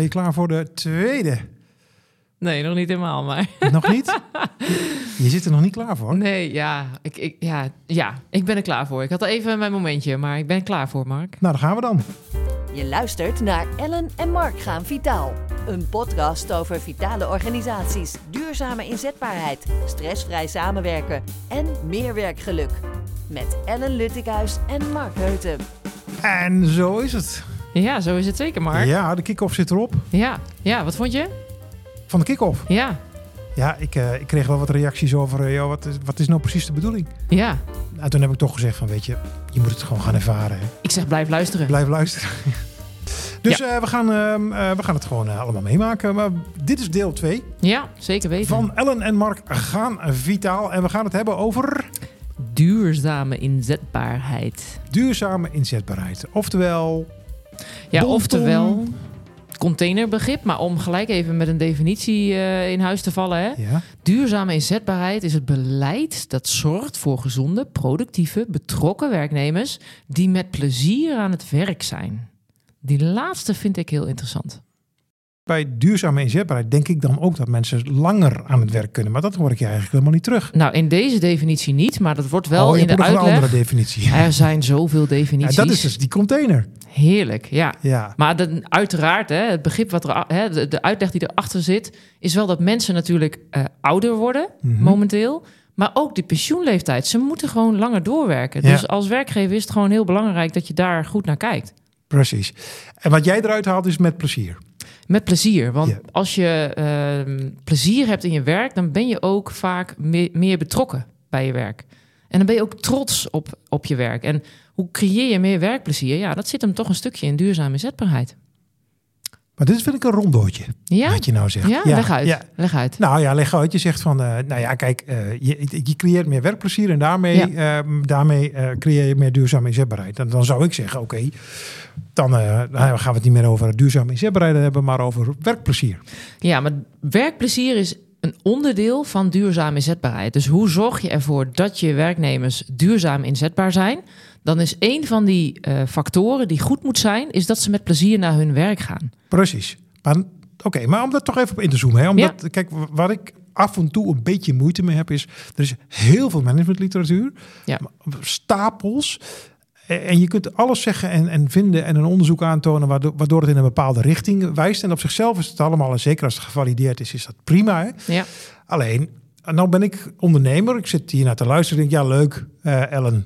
Ben je klaar voor de tweede? Nee, nog niet helemaal, maar... Nog niet? Je zit er nog niet klaar voor. Nee, ja ik, ik, ja, ja, ik ben er klaar voor. Ik had even mijn momentje, maar ik ben er klaar voor, Mark. Nou, daar gaan we dan. Je luistert naar Ellen en Mark gaan vitaal. Een podcast over vitale organisaties, duurzame inzetbaarheid, stressvrij samenwerken en meer werkgeluk. Met Ellen Luttikhuis en Mark Heuten. En zo is het. Ja, zo is het zeker, Mark. Ja, de kick-off zit erop. Ja, ja wat vond je? Van de kick-off. Ja, Ja, ik, eh, ik kreeg wel wat reacties over, joh, wat, is, wat is nou precies de bedoeling? ja. Nou, toen heb ik toch gezegd van, weet je, je moet het gewoon gaan ervaren. Hè. Ik zeg blijf luisteren. Blijf luisteren. dus eh, we, gaan, ehm, eh, we gaan het gewoon allemaal meemaken. Maar dit is deel 2 Ja, zeker weten. van Ellen en Mark gaan vitaal. En we gaan het hebben over duurzame inzetbaarheid. duurzame inzetbaarheid. Oftewel, Ja, Bonton. oftewel containerbegrip, maar om gelijk even met een definitie eh, in huis te vallen. Hè? ja, Duurzame inzetbaarheid is het beleid dat zorgt voor gezonde, productieve, betrokken werknemers die met plezier aan het werk zijn. Die laatste vind ik heel interessant. Bij duurzame inzetbaarheid denk ik dan ook dat mensen langer aan het werk kunnen. Maar dat hoor ik je eigenlijk helemaal niet terug. Nou, in deze definitie niet, maar dat wordt wel oh, in de nog een uitleg. andere definitie. Er zijn zoveel Ja, definities. dat is dus die container. Heerlijk, ja. Ja, Maar de, uiteraard, hè, het begrip wat er, hè, de, de uitleg die erachter zit, is wel dat mensen natuurlijk eh, ouder worden Mhm. momenteel. Maar ook de pensioenleeftijd. Ze moeten gewoon langer doorwerken. Ja. Dus als werkgever is het gewoon heel belangrijk dat je daar goed naar kijkt. precies. En wat jij eruit haalt is met plezier. Met plezier. Want als je ehm, plezier hebt in je werk, dan ben je ook vaak meer, meer betrokken bij je werk. En dan ben je ook trots op, op je werk. En hoe creëer je meer werkplezier? Ja, dat zit hem toch een stukje in duurzame inzetbaarheid. Maar dit vind ik een rondootje, Ja? wat je nou zegt. Ja, leg uit. ja. Leg uit. Nou ja, leg uit. Je zegt van, eh, nou ja, kijk, eh, je, je creëert meer werkplezier en daarmee, ehm, daarmee eh, creëer je meer duurzame inzetbaarheid. Dan, dan zou ik zeggen, oké, dan eh, nou, gaan we het niet meer over duurzame inzetbaarheid hebben, maar over werkplezier. Ja, maar werkplezier is een onderdeel van duurzame inzetbaarheid. Dus hoe zorg je ervoor dat je werknemers duurzaam inzetbaar zijn? Dan is een van die eh, factoren die goed moet zijn, is dat ze met plezier naar hun werk gaan. Precies. Oké, maar om daar toch even op in te zoomen. Hè? Omdat, kijk, w- waar ik af en toe een beetje moeite mee heb, is er is heel veel managementliteratuur, Ja. stapels. Eh, En je kunt alles zeggen en, en vinden en een onderzoek aantonen waardoor, waardoor het in een bepaalde richting wijst. En op zichzelf is het allemaal, en zeker als het gevalideerd is, is dat prima. Hè? Ja, Alleen, nou ben ik ondernemer. Ik zit hier naar te luisteren. Denk, ja, leuk, eh, Ellen.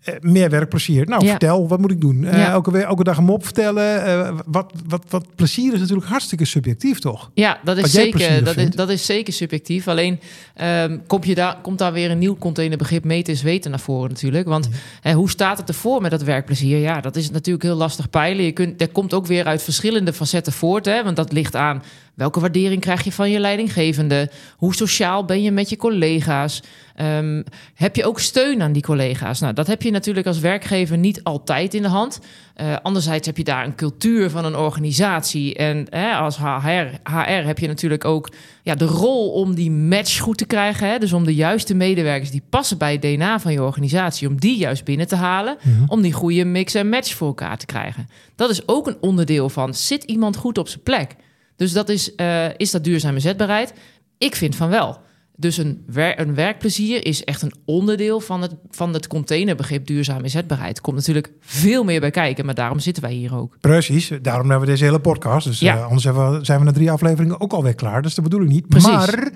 Eh, meer werkplezier. Nou, Ja. vertel, wat moet ik doen? Eh, elke, dag een mop vertellen. Eh, wat, wat, wat plezier is natuurlijk hartstikke subjectief, toch? ja dat, is zeker, dat, is, dat is zeker subjectief. Alleen ehm, komt, je daar, komt daar weer een nieuw containerbegrip meten is weten naar voren natuurlijk. Want hè, hoe staat het ervoor met dat werkplezier? Ja, dat is natuurlijk heel lastig peilen. Je kunt, dat komt ook weer uit verschillende facetten voort. Hè? Want dat ligt aan welke waardering krijg je van je leidinggevende? Hoe sociaal ben je met je collega's? Ehm, heb je ook steun aan die collega's? Nou, dat heb je natuurlijk als werkgever niet altijd in de hand. Eh, anderzijds heb je daar een cultuur van een organisatie. En hè, als HR, HR heb je natuurlijk ook ja, de rol om die match goed te krijgen. Hè? Dus om de juiste medewerkers die passen bij het DNA van je organisatie, om die juist binnen te halen. Om die goede mix en match voor elkaar te krijgen. Dat is ook een onderdeel van, zit iemand goed op zijn plek? Dus dat is, eh, is dat duurzame zetbaarheid? Ik vind van wel. Dus een, wer- een werkplezier is echt een onderdeel van het, van het containerbegrip duurzame inzetbaarheid. Komt natuurlijk veel meer bij kijken, maar daarom zitten wij hier ook. Precies, daarom hebben we deze hele podcast. Dus Ja. eh, anders we, zijn we na drie afleveringen ook alweer klaar. Dus dat bedoel ik niet. Precies. Maar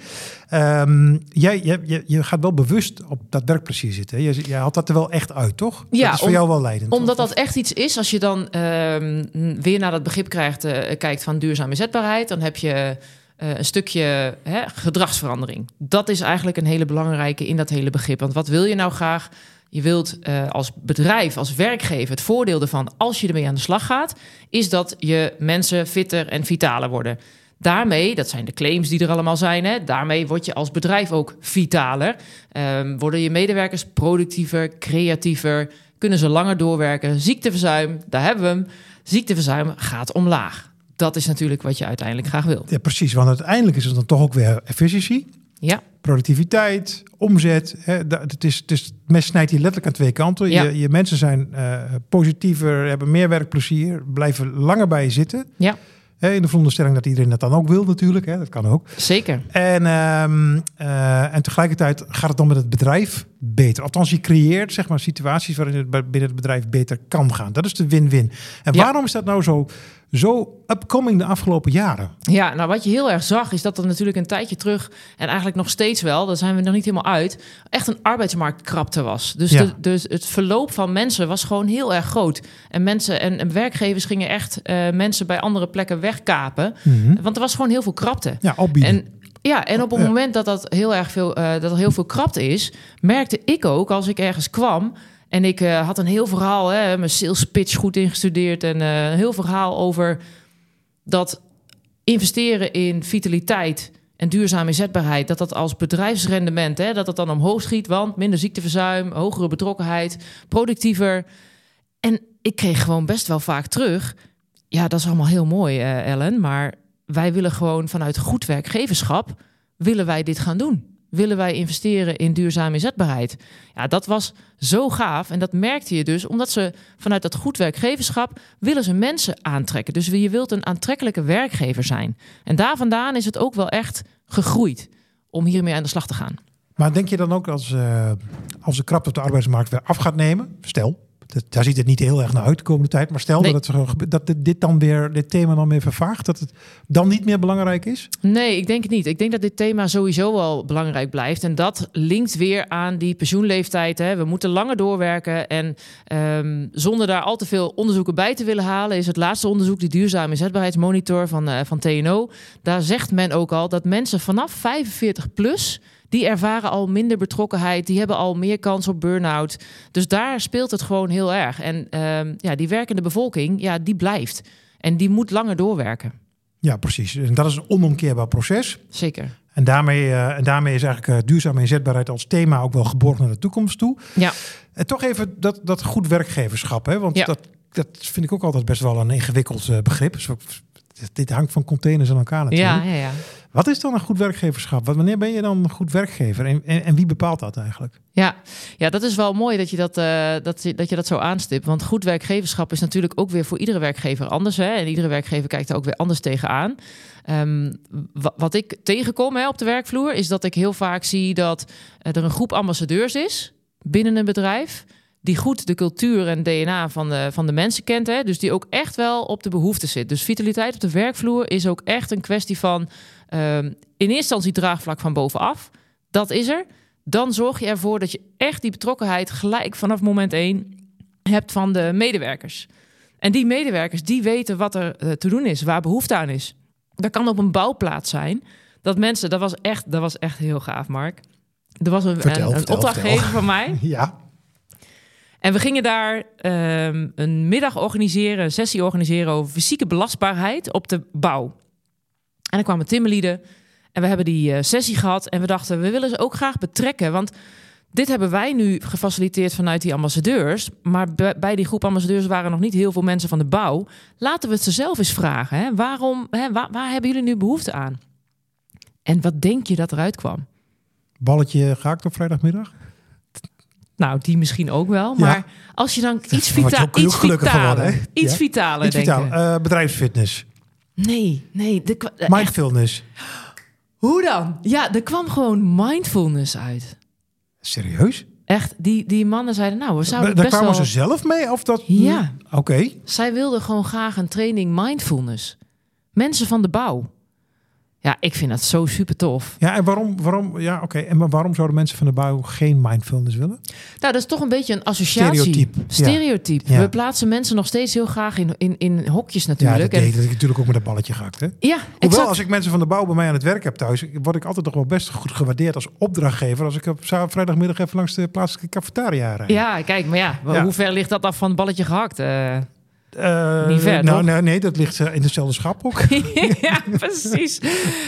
ehm, jij, je, je, je gaat wel bewust op dat werkplezier zitten. jij haalt dat er wel echt uit, toch? Ja, dat is voor om- jou wel leidend. Omdat dat echt iets is, als je dan ehm, weer naar dat begrip krijgt, eh, kijkt van duurzame inzetbaarheid, dan heb je eh, een stukje hè, gedragsverandering. Dat is eigenlijk een hele belangrijke in dat hele begrip. Want wat wil je nou graag? Je wilt eh, als bedrijf, als werkgever, het voordeel ervan als je ermee aan de slag gaat, is dat je mensen fitter en vitaler worden. Daarmee, dat zijn de claims die er allemaal zijn, hè, daarmee word je als bedrijf ook vitaler. Ehm, worden je medewerkers productiever, creatiever, kunnen ze langer doorwerken. Ziekteverzuim, daar hebben we hem. Ziekteverzuim gaat omlaag. Dat is natuurlijk wat je uiteindelijk graag wilt. Ja, precies. Want uiteindelijk is het dan toch ook weer efficiëntie. Ja, productiviteit, omzet. Hè, het, is, het, is, het mes snijdt hier letterlijk aan twee kanten. Ja. Je, je mensen zijn eh, positiever, hebben meer werkplezier, blijven langer bij je zitten. ja, Hè, in de veronderstelling dat iedereen dat dan ook wil natuurlijk. Hè, dat kan ook. Zeker. En, ehm, eh, en tegelijkertijd gaat het dan met het bedrijf beter. Althans, je creëert zeg maar, situaties waarin het binnen het bedrijf beter kan gaan. Dat is de win-win. En Ja. waarom is dat nou zo, zo upcoming de afgelopen jaren? Ja, nou wat je heel erg zag is dat er natuurlijk een tijdje terug en eigenlijk nog steeds wel, daar zijn we nog niet helemaal uit, echt een arbeidsmarktkrapte was. Dus, Ja. de, dus het verloop van mensen was gewoon heel erg groot. En mensen en, en werkgevers gingen echt eh, mensen bij andere plekken wegkapen, want er was gewoon heel veel krapte. Ja, opbieden. En ja, en op het moment dat, dat, heel erg veel, eh, dat er heel veel krapte is, merkte ik ook als ik ergens kwam. En ik eh, had een heel verhaal, hè, mijn sales pitch goed ingestudeerd. En eh, een heel verhaal over dat investeren in vitaliteit en duurzame inzetbaarheid, dat dat als bedrijfsrendement, hè, dat dat dan omhoog schiet, want minder ziekteverzuim, hogere betrokkenheid, productiever. En ik kreeg gewoon best wel vaak terug. Ja, dat is allemaal heel mooi, eh, Ellen, maar wij willen gewoon vanuit goed werkgeverschap willen wij dit gaan doen. Willen wij investeren in duurzame inzetbaarheid? Ja, dat was zo gaaf. En dat merkte je dus, omdat ze vanuit dat goed werkgeverschap willen ze mensen aantrekken. Dus je wilt een aantrekkelijke werkgever zijn. En daar vandaan is het ook wel echt gegroeid om hiermee aan de slag te gaan. Maar denk je dan ook als, eh, als de krapte op de arbeidsmarkt weer af gaat nemen? Stel, dat, daar ziet het niet heel erg naar uit de komende tijd. Maar stel Nee. dat, het, dat dit- dan weer, dit thema dan weer vervaagt. Dat het dan niet meer belangrijk is? Nee, ik denk het niet. Ik denk dat dit thema sowieso wel belangrijk blijft. En dat linkt weer aan die pensioenleeftijd. Hè. We moeten langer doorwerken. En ehm, zonder daar al te veel onderzoeken bij te willen halen, is het laatste onderzoek, die duurzame inzetbaarheidsmonitor van, eh, van TNO. Daar zegt men ook al dat mensen vanaf 45 plus. Die ervaren al minder betrokkenheid, die hebben al meer kans op burn-out. Dus daar speelt het gewoon heel erg. En ehm, ja, die werkende bevolking, ja, die blijft. En die moet langer doorwerken. Ja, precies. En dat is een onomkeerbaar proces. Zeker. En daarmee, eh, en daarmee is eigenlijk eh, duurzame inzetbaarheid als thema ook wel geborgd naar de toekomst toe. Ja. En toch even dat, dat goed werkgeverschap. Hè? Want Ja. dat, dat vind ik ook altijd best wel een ingewikkeld eh, begrip. Zo, dit hangt van containers aan elkaar natuurlijk. Ja, ja, ja. Wat is dan een goed werkgeverschap? Wat- Wanneer ben je dan een goed werkgever? En, en, en wie bepaalt dat eigenlijk? Ja, ja, dat is wel mooi dat je dat, eh, dat, je- dat je dat zo aanstipt. Want goed werkgeverschap is natuurlijk ook weer voor iedere werkgever anders. Hè? En iedere werkgever kijkt er ook weer anders tegenaan. Wa- wat ik tegenkom hè, op de werkvloer is dat ik heel vaak zie dat eh, er een groep ambassadeurs is binnen een bedrijf. Die goed de cultuur en DNA van de, van de mensen kent. Hè? Dus die ook echt wel op de behoeften zit. Dus vitaliteit op de werkvloer is ook echt een kwestie van ehm, in eerste instantie draagvlak van bovenaf. Dat is er. Dan zorg je ervoor dat je echt die betrokkenheid gelijk vanaf moment één hebt van de medewerkers. En die medewerkers die weten wat er eh, te doen is, waar behoefte aan is. Dat kan op een bouwplaats zijn. Dat mensen, dat was echt, dat was echt heel gaaf, Mark. Er was een, Vertel, een, een vertel, opdrachtgever vertel. van mij. Ja, En we gingen daar ehm, een middag organiseren, een sessie organiseren over fysieke belastbaarheid op de bouw. En er kwamen timmerlieden en we hebben die eh, sessie gehad en we dachten, we willen ze ook graag betrekken, want dit hebben wij nu gefaciliteerd vanuit die ambassadeurs, maar bij- die groep ambassadeurs waren nog niet heel veel mensen van de bouw. Laten we het ze zelf eens vragen. Hè? Waarom, hè, waar, waar hebben jullie nu behoefte aan? En wat denk je dat eruit kwam? balletje gehaakt op vrijdagmiddag. Nou, die misschien ook wel. Ja. Maar als je dan iets, word je vita ook heel iets vitaler, worden, iets Ja. vitaler Iets vitaal. Eh, bedrijfsfitness. Nee, nee. De, eh, echt, Mindfulness. hoe dan? Ja, er kwam gewoon mindfulness uit. Serieus? Echt, die, die mannen zeiden, nou, we zouden Daar best kwamen wel... ze zelf mee? Of dat... Ja. Oké. Zij wilden gewoon graag een training mindfulness. Mensen van de bouw. Ja, ik vind dat zo super tof. Ja, en waarom, waarom, ja, oké. En maar waarom zouden mensen van de bouw geen mindfulness willen? Nou, dat is toch een beetje een associatie. Stereotype, ja. Stereotype. Ja. We plaatsen mensen nog steeds heel graag in, in, in hokjes Ja, natuurlijk. dat En- deed ik natuurlijk ook met dat balletje gehakt. Hè? ja, Hoewel, exact. als ik mensen van de bouw bij mij aan het werk heb thuis, word ik altijd nog wel best goed gewaardeerd als opdrachtgever. Als ik op vrijdagmiddag even langs de plaatselijke cafetaria rijd. Ja, kijk, maar ja, Ja. hoe ver ligt dat af van het balletje gehakt? Eh, Eh, Niet ver, nou, nee, nee, dat ligt eh, in dezelfde schap ook. ja, precies.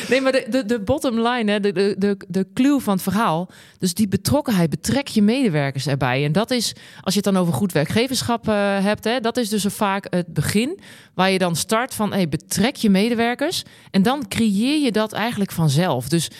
Nee, maar de, de, de bottom line, hè, de, de, de, de clue van het verhaal. Dus die betrokkenheid, betrek je medewerkers erbij. En dat is, als je het dan over goed werkgeverschap eh, hebt, hè, dat is dus vaak het begin. Waar je dan start van, hey, betrek je medewerkers. En dan creëer je dat eigenlijk vanzelf. Dus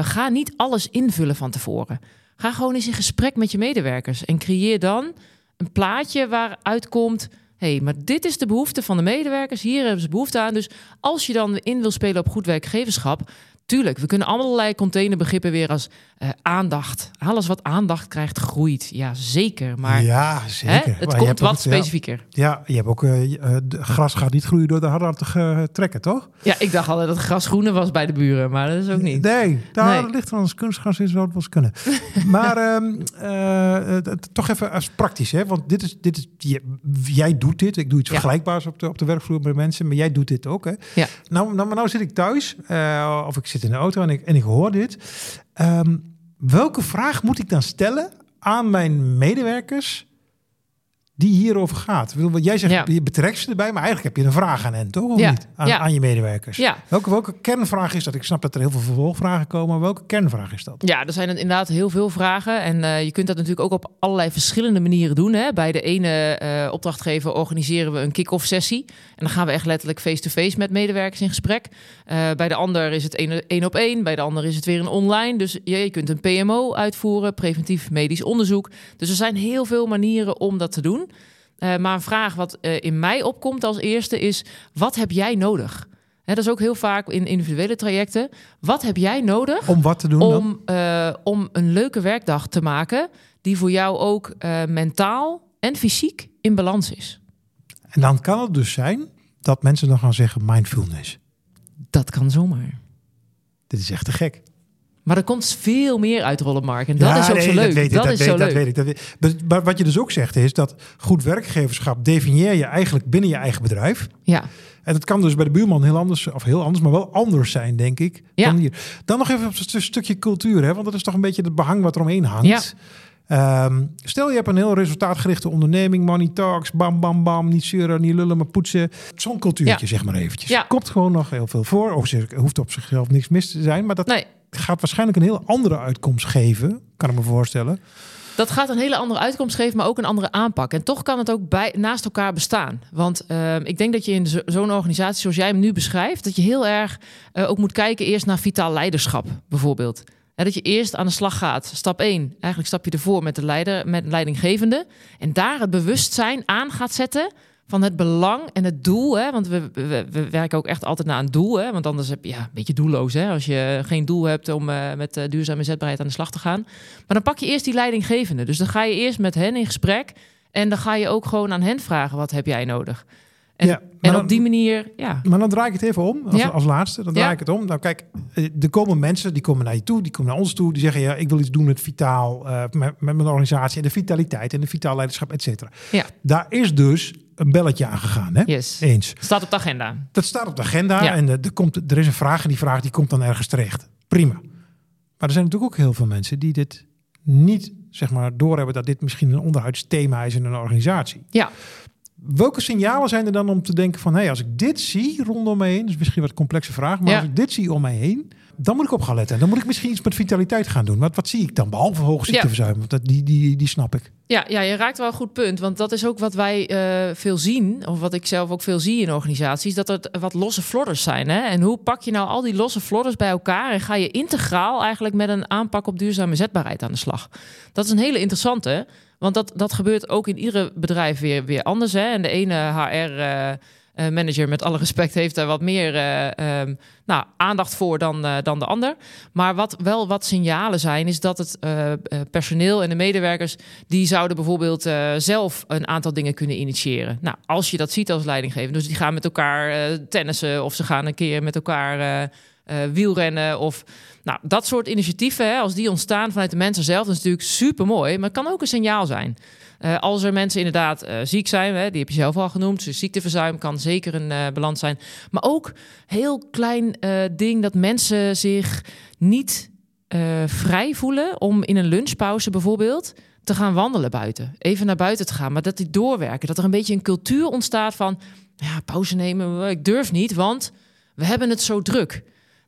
ga niet alles invullen van tevoren. Ga gewoon eens in gesprek met je medewerkers. En creëer dan een plaatje waaruit komt hey, maar dit is de behoefte van de medewerkers. Hier hebben ze behoefte aan. Dus als je dan in wil spelen op goed werkgeverschap, tuurlijk, we kunnen allerlei containerbegrippen weer als uh, aandacht. Alles wat aandacht krijgt, groeit. Ja, zeker. Maar ja, zeker. Hè, het komt wat specifieker. Ja, je hebt ook uh, gras gaat niet groeien door de harde trekken, toch? Ja, ik dacht altijd dat het gras groener was bij de buren, maar dat is ook niet. Nee, daar nee. ligt van als kunstgras is wel wat kunnen. maar um, uh, toch even als praktisch, hè? Want dit is, dit is, jij doet dit. Ik doe iets ja. vergelijkbaars op de, op de werkvloer bij mensen, maar jij doet dit ook, hè? Ja. Nou, nou, nou zit ik thuis, of ik zit in de auto en ik, en ik hoor dit. Um, welke vraag moet ik dan stellen aan mijn medewerkers die hierover gaat. Jij zegt, je betrekt ze erbij, maar eigenlijk heb je een vraag aan hen, toch? Of ja. niet? Aan, aan, je medewerkers. Welke, welke kernvraag is dat? Ik snap dat er heel veel vervolgvragen komen, maar welke kernvraag is dat? Ja, er zijn inderdaad heel veel vragen. En uh, je kunt dat natuurlijk ook op allerlei verschillende manieren doen. Hè. Bij de ene uh, opdrachtgever organiseren we een kick-off sessie. En dan gaan we echt letterlijk face-to-face met medewerkers in gesprek. Uh, bij de ander is het één op één. Bij de ander is het weer een online. Dus je kunt een PMO uitvoeren, preventief medisch onderzoek. Dus er zijn heel veel manieren om dat te doen. Uh, maar een vraag wat uh, in mij opkomt als eerste is: wat heb jij nodig? Hè, dat is ook heel vaak in individuele trajecten. Wat heb jij nodig om wat te doen? Om, uh, om een leuke werkdag te maken die voor jou ook mentaal en fysiek in balans is. En dan kan het dus zijn dat mensen dan gaan zeggen mindfulness. Dat kan zomaar. Dit is echt te gek. Maar er komt veel meer uitrollen, Mark. En dat ja, is ook nee, zo leuk. Dat, weet ik, dat, dat is weet, zo dat leuk. Weet ik, dat weet ik. Maar wat je dus ook zegt is dat goed werkgeverschap definieer je eigenlijk binnen je eigen bedrijf. Ja. En dat kan dus bij de buurman heel anders, of heel anders, maar wel anders zijn, denk ik. Ja. Dan, hier. dan nog even op een stukje cultuur, hè? want dat is toch een beetje het behang wat er omheen hangt. Ja. Um, stel je hebt een heel resultaatgerichte onderneming, money talks, bam, bam, bam, niet zeuren, niet lullen, maar poetsen. Zo'n cultuurtje, ja. zeg maar eventjes. Ja. Komt gewoon nog heel veel voor. Of hoeft op zichzelf niks mis te zijn, maar dat nee. Gaat waarschijnlijk een heel andere uitkomst geven, kan ik me voorstellen. Dat gaat een hele andere uitkomst geven, maar ook een andere aanpak. En toch kan het ook bij, naast elkaar bestaan. Want uh, ik denk dat je in zo, zo'n organisatie zoals jij hem nu beschrijft, dat je heel erg uh, ook moet kijken eerst naar vitaal leiderschap, bijvoorbeeld. En dat je eerst aan de slag gaat. Stap 1. Eigenlijk stap je ervoor met de leider, met leidinggevende. En daar het bewustzijn aan gaat zetten van het belang en het doel. Hè? Want we, we, we, werken ook echt altijd naar een doel. Hè? Want anders heb je ja, een beetje doelloos. Hè? Als je geen doel hebt om uh, met uh, duurzame zetbaarheid aan de slag te gaan. Maar dan pak je eerst die leidinggevende. Dus dan ga je eerst met hen in gesprek. En dan ga je ook gewoon aan hen vragen: wat heb jij nodig? En, ja, en dan, op die manier, ja. Maar dan draai ik het even om, als, Ja. als laatste. Dan draai Ja. ik het om. Nou kijk, eh, er komen mensen, die komen naar je toe, die komen naar ons toe. Die zeggen, ja, ik wil iets doen met vitaal, eh, met, met mijn organisatie. En de vitaliteit en de vitaal leiderschap, et cetera. Ja. Daar is dus een belletje aan gegaan, hè? Yes. Eens. Staat op de agenda. Dat staat op de agenda Ja. en eh, er, komt, er is een vraag en die vraag die komt dan ergens terecht. Prima. Maar er zijn natuurlijk ook heel veel mensen die dit niet, zeg maar, doorhebben dat dit misschien een onderhuidsthema is in een organisatie. Ja. Welke signalen zijn er dan om te denken van... hé, hey, als ik dit zie rondom me heen... dat is misschien wat een complexe vraag... maar Ja. als ik dit zie om mij heen... dan moet ik op gaan letten. En dan moet ik misschien iets met vitaliteit gaan doen. Wat, wat zie ik dan? Behalve hoog ziekteverzuim. Want dat, die, die, die snap ik. Ja, ja, je raakt wel een goed punt. Want dat is ook wat wij eh, veel zien, of wat ik zelf ook veel zie in organisaties, dat er wat losse flodders zijn. Hè? En hoe pak je nou al die losse flodders bij elkaar en ga je integraal eigenlijk met een aanpak op duurzame zetbaarheid aan de slag? Dat is een hele interessante, want dat, dat gebeurt ook in iedere bedrijf weer, weer anders. Hè? En de ene HR. eh, eh, met alle respect, heeft daar wat meer eh, ehm, nou, aandacht voor dan, dan de ander. Maar wat wel wat signalen zijn, is dat het personeel en de medewerkers, die zouden bijvoorbeeld zelf een aantal dingen kunnen initiëren. Nou, als je dat ziet als leidinggever, dus die gaan met elkaar tennissen of ze gaan een keer met elkaar wielrennen of nou, dat soort initiatieven, hè, als die ontstaan vanuit de mensen zelf, dat is natuurlijk super mooi, maar het kan ook een signaal zijn. Eh, als er mensen inderdaad eh, ziek zijn, hè, die heb je zelf al genoemd, dus ziekteverzuim kan zeker een eh, balans zijn. Maar ook heel klein ding dat mensen zich niet vrij voelen om in een lunchpauze bijvoorbeeld te gaan wandelen buiten. Even naar buiten te gaan, maar dat die doorwerken. Dat er een beetje een cultuur ontstaat van, ja, pauze nemen, ik durf niet, want we hebben het zo druk.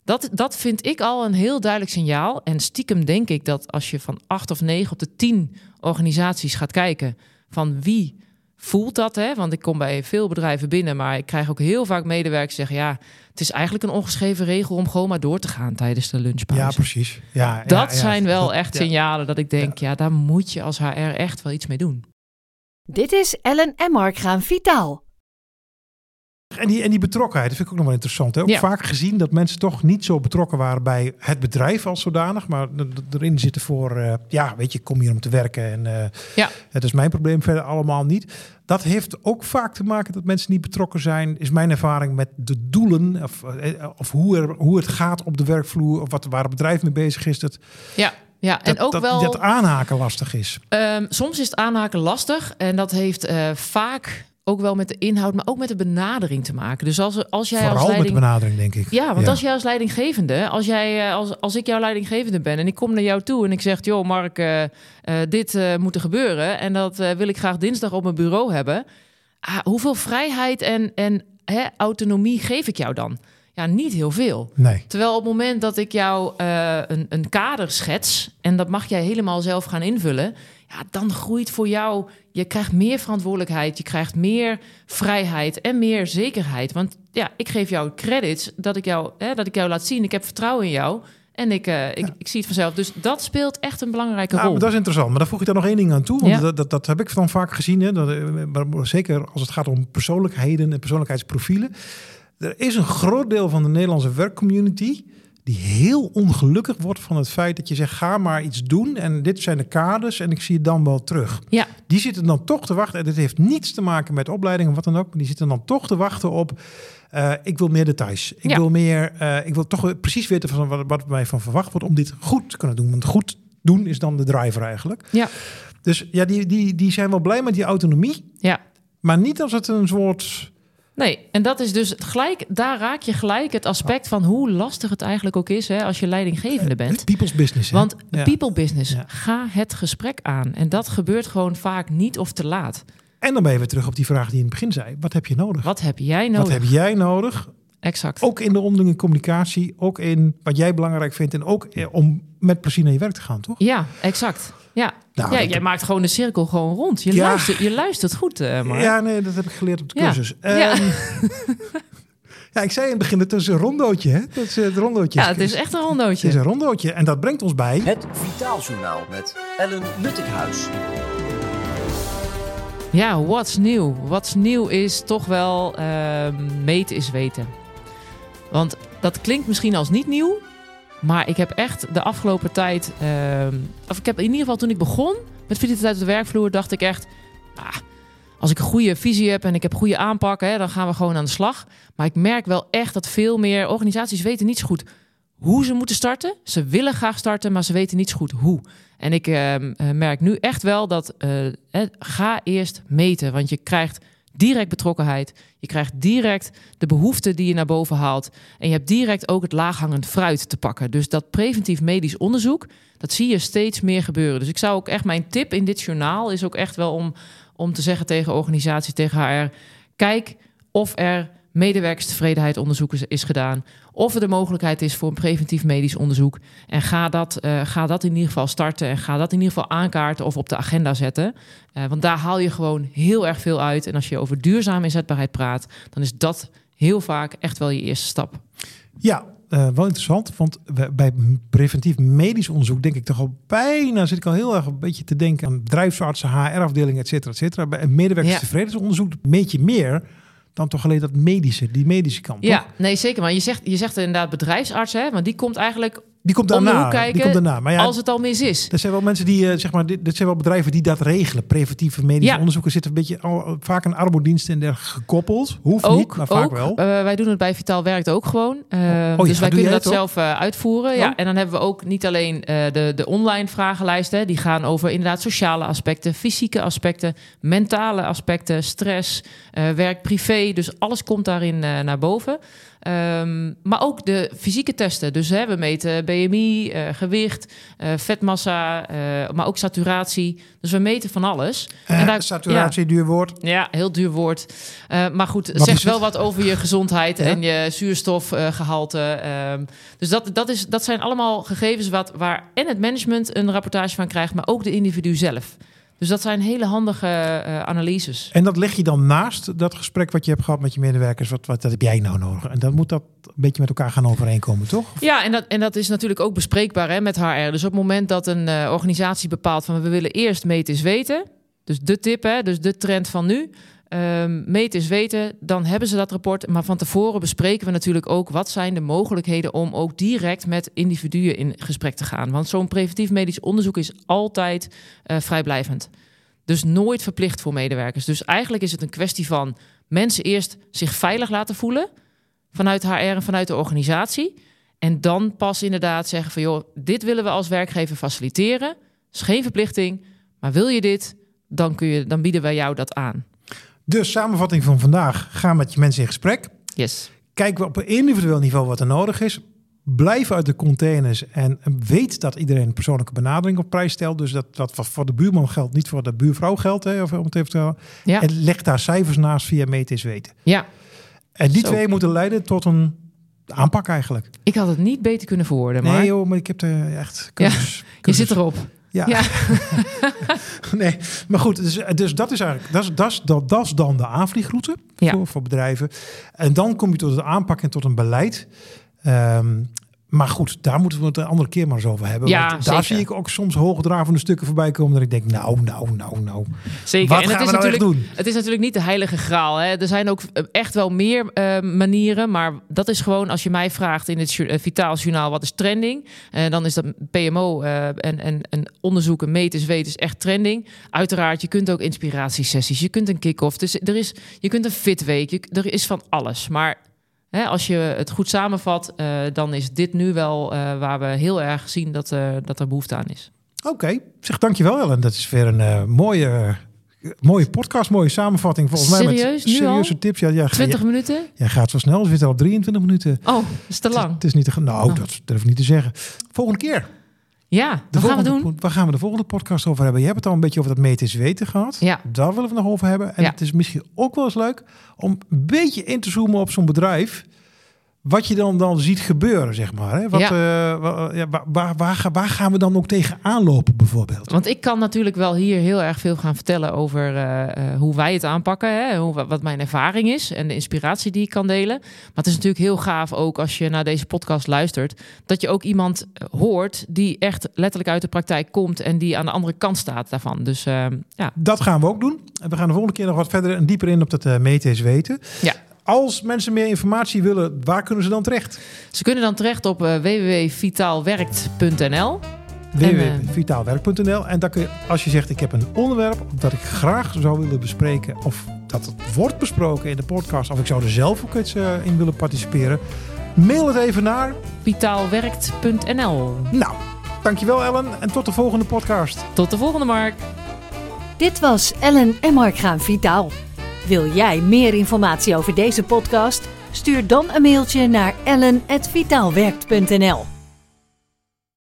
Dat, dat vind ik al een heel duidelijk signaal. En stiekem denk ik dat als je van acht of negen op de tien organisaties gaat kijken van wie voelt dat, hè? Want ik kom bij veel bedrijven binnen, maar ik krijg ook heel vaak medewerkers zeggen: ja, het is eigenlijk een ongeschreven regel om gewoon maar door te gaan tijdens de lunchpauze. Ja, precies. Ja, Dat ja, ja. zijn wel Dat- echt ja. signalen dat ik denk: ja. daar moet je als HR echt wel iets mee doen. Dit is Ellen en Mark gaan vitaal. En die, en die betrokkenheid, dat vind ik ook nog wel interessant. Hè? Ook Ja. vaak gezien dat mensen toch niet zo betrokken waren bij het bedrijf als zodanig. Maar er- er- erin zitten voor, eh, ja, weet je, kom hier om te werken. En eh, Ja. het is mijn probleem verder allemaal niet. Dat heeft ook vaak te maken dat mensen niet betrokken zijn, is mijn ervaring met de doelen. Of, eh, of hoe, er, hoe het gaat op de werkvloer. Of wat, waar het bedrijf mee bezig is. Dat, Ja, ja. en ook dat, wel... dat aanhaken lastig is. Ehm, soms is het aanhaken lastig en dat heeft vaak ook wel met de inhoud, maar ook met de benadering te maken. Dus als, als jij als Vooral met de leiding... benadering, denk ik. Ja, want als jij als leidinggevende, als, jij, eh, als, als ik jouw leidinggevende ben en ik kom naar jou toe en ik zeg, joh Mark, eh, eh, dit moet er gebeuren en dat wil ik graag dinsdag op mijn bureau hebben. Ah, hoeveel vrijheid en, en hè, autonomie geef ik jou dan? Ja, niet heel veel. Nee. Terwijl op het moment dat ik jou eh, een, een kader schets en dat mag jij helemaal zelf gaan invullen, ja, dan groeit voor jou, je krijgt meer verantwoordelijkheid, je krijgt meer vrijheid en meer zekerheid. Want ja, ik geef jou credits dat ik jou, hè, dat ik jou laat zien, ik heb vertrouwen in jou en ik, eh, ik, ik zie het vanzelf. Dus dat speelt echt een belangrijke Nou, rol. dat is interessant. Maar daar voeg ik daar nog één ding aan toe. Want Ja. dat, dat, dat heb ik dan vaak gezien. Hè, dat, eh, zeker als het gaat om persoonlijkheden en persoonlijkheidsprofielen. Er is een groot deel van de Nederlandse werkcommunity die heel ongelukkig wordt van het feit dat je zegt: ga maar iets doen en dit zijn de kaders en ik zie het dan wel terug. Ja, Die zitten dan toch te wachten. En dit heeft niets te maken met opleiding of wat dan ook. Maar die zitten dan toch te wachten op. eh, ik wil meer details. Ik Ja. wil meer. eh, ik wil toch precies weten van wat, wat mij van verwacht wordt om dit goed te kunnen doen. Want goed doen is dan de driver eigenlijk. ja, Dus ja, die, die, die zijn wel blij met die autonomie. ja. Maar niet als het een soort. Nee, en dat is dus gelijk, daar raak je gelijk het aspect van hoe lastig het eigenlijk ook is hè, als je leidinggevende bent. People's business. hè? Want Ja. people business, Ja. ga het gesprek aan. En dat gebeurt gewoon vaak niet of te laat. En dan ben je weer terug op die vraag die je in het begin zei. Wat heb je nodig? Wat heb jij nodig? Wat heb jij nodig? Exact. Ook in de onderlinge communicatie. Ook in wat jij belangrijk vindt. En ook eh, om met plezier naar je werk te gaan, toch? Ja, exact. Ja, Nou, ja jij maakt gewoon de cirkel gewoon rond. Je, Ja. luistert, je luistert goed, eh Mark. Ja, nee, dat heb ik geleerd op de cursus. Ja. Ja. ja, ik zei in het begin, het is een rondootje, hè? Dat is het rondootje. Ja, het is echt een Het rondootje. is een rondootje. En dat brengt ons bij... Het Vitaaljournaal met Ellen Luttekhuis. Ja, what's nieuw? What's nieuw is toch wel ehm meten is weten. Want dat klinkt misschien als niet nieuw. Maar ik heb echt de afgelopen tijd... ehm, of ik heb in ieder geval toen ik begon met vitaliteit op de werkvloer... dacht ik echt... Ah, als ik een goede visie heb en ik heb goede aanpak... Dan gaan we gewoon aan de slag. Maar ik merk wel echt dat veel meer organisaties weten niet zo goed... hoe ze moeten starten. Ze willen graag starten, maar ze weten niet zo goed hoe. En ik ehm, eh, merk nu echt wel dat eh, ga eerst meten. Want je krijgt direct betrokkenheid. Je krijgt direct de behoeften die je naar boven haalt. En je hebt direct ook het laaghangend fruit te pakken. Dus dat preventief medisch onderzoek, dat zie je steeds meer gebeuren. Dus ik zou ook echt, mijn tip in dit journaal is ook echt wel om, om te zeggen tegen organisaties, tegen HR... kijk of er medewerkerstevredenheid onderzoek is, is gedaan. Of er de mogelijkheid is voor een preventief medisch onderzoek. En ga dat, eh, ga dat in ieder geval starten. En ga dat in ieder geval aankaarten of op de agenda zetten. Eh, want daar haal je gewoon heel erg veel uit. En als je over duurzame inzetbaarheid praat, dan is dat heel vaak echt wel je eerste stap. Ja, eh, wel interessant. Want bij preventief medisch onderzoek denk ik toch al bijna... zit ik al heel erg een beetje te denken aan bedrijfsartsen, HR-afdelingen, et cetera, et cetera. Bij een medewerkerstevredenheidsonderzoek meet je meer... dan toch alleen dat medische, die medische kant, Ja, toch? nee, zeker. Maar je zegt, je zegt inderdaad bedrijfsarts, hè? Want die komt eigenlijk Die komt daarna. kijken die komt daarna. Maar ja, als het al mis is. Er zijn wel mensen die, eh, zeg maar, dit, dit zijn wel bedrijven die dat regelen. Preventieve medische Ja. onderzoeken zitten een beetje al, vaak aan arbodiensten en dergelijke gekoppeld. Hoeft Ook, niet, maar vaak ook. wel. Eh, wij doen het bij Vitaal Werkt ook gewoon. Eh, ja, dus wij kunnen dat zelf eh, uitvoeren. Ja, Oh. en dan hebben we ook niet alleen eh, de, de online vragenlijsten. Die gaan over inderdaad sociale aspecten, fysieke aspecten, mentale aspecten, stress, eh, werk, privé. Dus alles komt daarin eh, naar boven. Ehm, maar ook de fysieke testen. Dus hè, we meten BMI, eh, gewicht, eh, vetmassa, eh, maar ook saturatie. Dus we meten van alles. En daar- saturatie, duur woord. ja, heel duur woord. Maar goed, het zegt wel wat over je gezondheid Ja. en je zuurstofgehalte. Ehm, dus dat, dat, is, dat zijn allemaal gegevens wat, waar en het management een rapportage van krijgt, maar ook de individu zelf. Dus dat zijn hele handige eh, analyses. En dat leg je dan naast dat gesprek wat je hebt gehad met je medewerkers. Wat, wat, dat heb jij nou nodig? En dan moet dat een beetje met elkaar gaan overeenkomen, toch? Ja, en dat, en dat is natuurlijk ook bespreekbaar hè, met HR. Dus op het moment dat een eh, organisatie bepaalt van we willen eerst meten is weten. Dus de tip, hè, dus de trend van nu. Um, meten is weten, dan hebben ze dat rapport. Maar van tevoren bespreken we natuurlijk ook wat zijn de mogelijkheden om ook direct met individuen in gesprek te gaan. Want zo'n preventief medisch onderzoek is altijd uh, vrijblijvend. Dus nooit verplicht voor medewerkers. Dus eigenlijk is het een kwestie van mensen eerst zich veilig laten voelen vanuit HR en vanuit de organisatie. En dan pas inderdaad zeggen van joh, dit willen we als werkgever faciliteren. is geen verplichting, maar wil je dit, dan, kun je, dan bieden wij jou dat aan. Dus samenvatting van vandaag. Ga met je mensen in gesprek. Yes. Kijken we op een individueel niveau wat er nodig is. Blijf uit de containers en weet dat iedereen een persoonlijke benadering op prijs stelt. Dus dat, dat wat voor de buurman geldt, niet voor de buurvrouw geldt. Hè, of om het even te ja. En leg daar cijfers naast via meten is weten. Ja. En die twee moeten leiden tot een aanpak eigenlijk. Ik had het niet beter kunnen verwoorden. Maar... Nee joh, maar ik heb er echt... ja, je zit erop. Ja. ja. nee, maar goed, dus, dus dat is eigenlijk dat is, dat is, dat, dat is dan de aanvliegroute voor, voor bedrijven. En dan kom je tot het aanpak en tot een beleid. Um, maar goed, daar moeten we het een andere keer maar eens over hebben. Ja, daar zie ik ook soms hoogdravende stukken voorbij komen. Dat ik denk, nou, nou, nou, nou. Zeker. Wat en gaan het we is nou echt doen? Het is natuurlijk niet de heilige graal. Hè. Er zijn ook eh, echt wel meer uh, manieren. Maar dat is gewoon, als je mij vraagt in het uh, Vitaal Journaal, wat is trending? Uh, dan is dat PMO en, en, en onderzoeken, meten, weten is echt trending. Uiteraard, je kunt ook inspiratiesessies. Je kunt een kick-off. Dus er is, je kunt een fitweek. Je, er is van alles. Maar Hè, als je het goed samenvat, uh, dan is dit nu wel uh, waar we heel erg zien dat, uh, dat er behoefte aan is. Oké, okay. zeg dankjewel Ellen. Dat is weer een mooie, mooie podcast, mooie samenvatting. Volgens Serieus? mij met serieuze tips. Ja, ja, 20 ja, minuten? Jij gaat zo snel, we zitten al op 23 minuten. Oh, dat is te lang. Het, het is niet te Nou, oh. dat durf ik niet te zeggen. Volgende keer. Ja, de wat gaan we doen? Waar gaan we de volgende podcast over hebben? Je hebt het al een beetje over dat meten is weten gehad. Ja. Daar willen we nog over hebben. En ja. het is misschien ook wel eens leuk om een beetje in te zoomen op zo'n bedrijf wat je dan, dan ziet gebeuren, zeg maar. Hè? Wat, Ja. eh, wa- ja, waar, waar, waar, waar gaan we dan ook tegenaan lopen, bijvoorbeeld? Want ik kan natuurlijk wel hier heel erg veel gaan vertellen over eh, eh, hoe wij het aanpakken. Hè? Hoe, wat mijn ervaring is en de inspiratie die ik kan delen. Maar het is natuurlijk heel gaaf ook als je naar deze podcast luistert. Dat je ook iemand hoort die echt letterlijk uit de praktijk komt. En die aan de andere kant staat daarvan. Dus ja, Dat gaan we ook doen. En we gaan de volgende keer nog wat verder en dieper in op dat eh meten is weten. Ja. Als mensen meer informatie willen, waar kunnen ze dan terecht? ze kunnen dan terecht op eh, www.vitaalwerkt.nl. En, eh, www.vitaalwerk.nl En dan kun je, als je zegt ik heb een onderwerp dat ik graag zou willen bespreken, of dat het wordt besproken in de podcast, of ik zou er zelf ook iets eh, in willen participeren, mail het even naar. Vitaalwerkt.nl. Nou, dankjewel Ellen en tot de volgende podcast. Tot de volgende, Mark. Dit was Ellen en Mark gaan Vitaal. Wil jij meer informatie over deze podcast? Stuur dan een mailtje naar ellen.vitaalwerkt.nl.